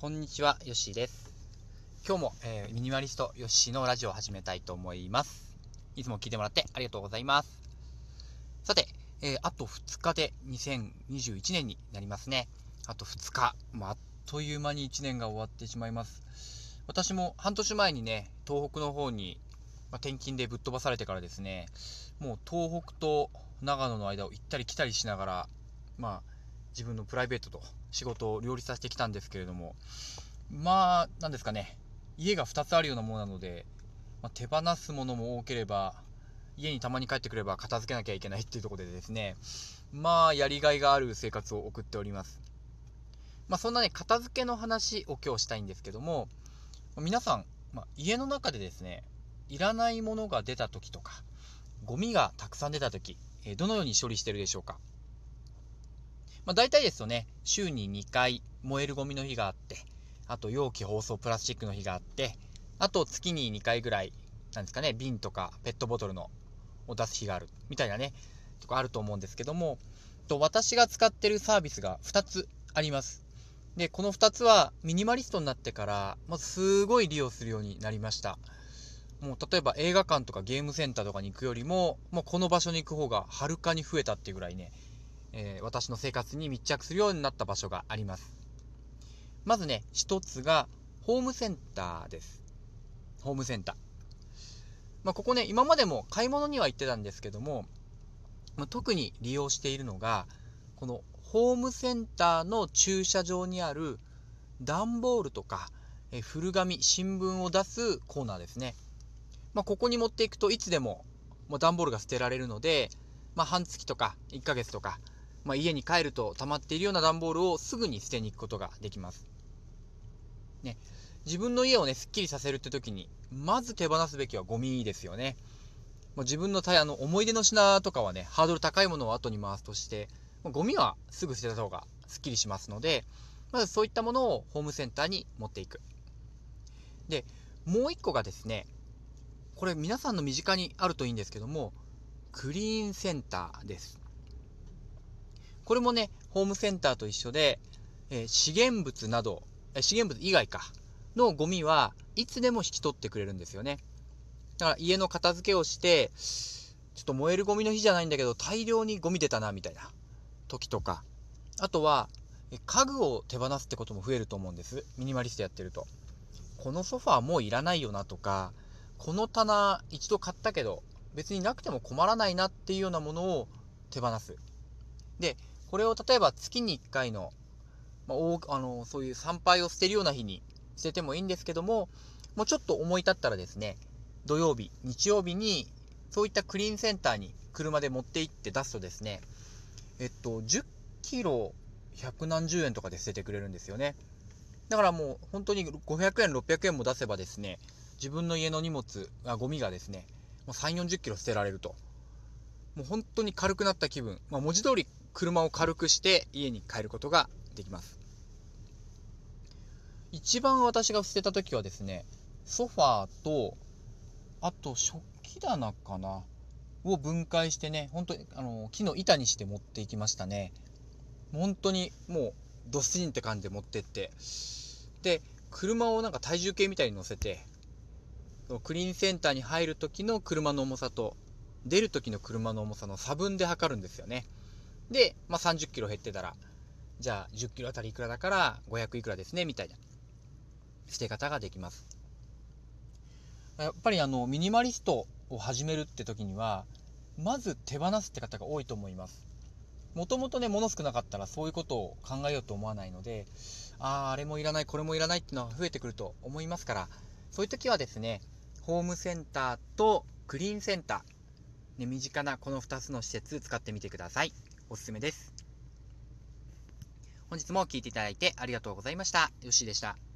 こんにちは、ヨッシーです。今日も、えー、ミニマリストヨッシーのラジオを始めたいと思います。いつも聞いてもらってありがとうございます。さて、えー、あと2日で2021年になりますね。あと2日、もうあっという間に1年が終わってしまいます。私も半年前にね、東北の方に、まあ、転勤でぶっ飛ばされてからですね、もう東北と長野の間を行ったり来たりしながら、まあ、自分のプライベートと仕事を両立させてきたんですけれども、まあ、なんですかね、家が2つあるようなものなので、まあ、手放すものも多ければ、家にたまに帰ってくれば片付けなきゃいけないっていうところでですね、まあ、やりがいがある生活を送っております。まあ、そんなね、片付けの話を今日したいんですけども、皆さん、まあ、家の中でですね、いらないものが出た時とか、ゴミがたくさん出た時、どのように処理してるでしょうか。まあ、大体ですとね、週に2回燃えるゴミの日があって、あと容器包装プラスチックの日があって、あと月に2回ぐらい、なんですかね、瓶とかペットボトルのを出す日がある、みたいなね、とかあると思うんですけども、と私が使ってるサービスが2つあります。で、この2つはミニマリストになってから、まずすごい利用するようになりました。もう例えば映画館とかゲームセンターとかに行くよりも、もうこの場所に行く方がはるかに増えたっていうぐらいね、えー、私の生活に密着するようになった場所があります。まずね、一つが、ホームセンターです。ホームセンター。まあ、ここね、今までも買い物には行ってたんですけども、まあ、特に利用しているのが、このホームセンターの駐車場にある段ボールとか、え古紙、新聞を出すコーナーですね。まあ、ここに持っていくといつでももう段ボールが捨てられるので、まあ、半月とか1ヶ月とか、まあ、家に帰ると溜まっているような段ボールをすぐに捨てに行くことができます。ね、自分の家をね、すっきりさせるって時に、まず手放すべきはゴミですよね。もう自分のタイヤの思い出の品とかはね、ハードル高いものを後に回すとして、ゴミはすぐ捨てた方がすっきりしますので、まずそういったものをホームセンターに持っていく。で、もう一個がですね、これ皆さんの身近にあるといいんですけども、クリーンセンターです。これもね、ホームセンターと一緒で、えー、資源物など、え資源物以外か、のゴミはいつでも引き取ってくれるんですよね。だから家の片付けをして、ちょっと燃えるゴミの日じゃないんだけど、大量にゴミ出たな、みたいな時とか、あとは、家具を手放すってことも増えると思うんです。ミニマリストやってると。このソファーもういらないよなとか、この棚一度買ったけど、別になくても困らないなっていうようなものを手放す。で、これを例えば月に1回の、まあ、あのそういう参拝を捨てるような日に捨ててもいいんですけども、もうちょっと思い立ったらですね、土曜日、日曜日に、そういったクリーンセンターに車で持って行って出すとですね、えっと、10キロ百何十円とかで捨ててくれるんですよね。だからもう本当に500円、600円も出せばですね、自分の家の荷物、あゴミがですね、もう3、40キロ捨てられると。もう本当に軽くなった気分。まあ、文字通り車を軽くして家に帰ることができます。一番私が捨てた時はですね、ソファーと、あと食器棚かなを分解してね、本当にあの木の板にして持っていきましたね。本当にもうドスチンって感じで持ってって、で、車をなんか体重計みたいに乗せて、クリーンセンターに入る時の車の重さと、出る時の車の重さの差分で測るんですよね。で、まあ、30キロ減ってたら、じゃあ10キロあたりいくらだから500いくらですね、みたいな捨て方ができます。やっぱりあの、ミニマリストを始めるって時には、まず手放すって方が多いと思います。もともとね、物少なかったらそういうことを考えようと思わないので、ああ、あれもいらない、これもいらないっていうのは増えてくると思いますから、そういう時はですね、ホームセンターとクリーンセンター、ね、身近なこの2つの施設使ってみてください。おすすめです。本日も聴いていただいてありがとうございました。よしでした。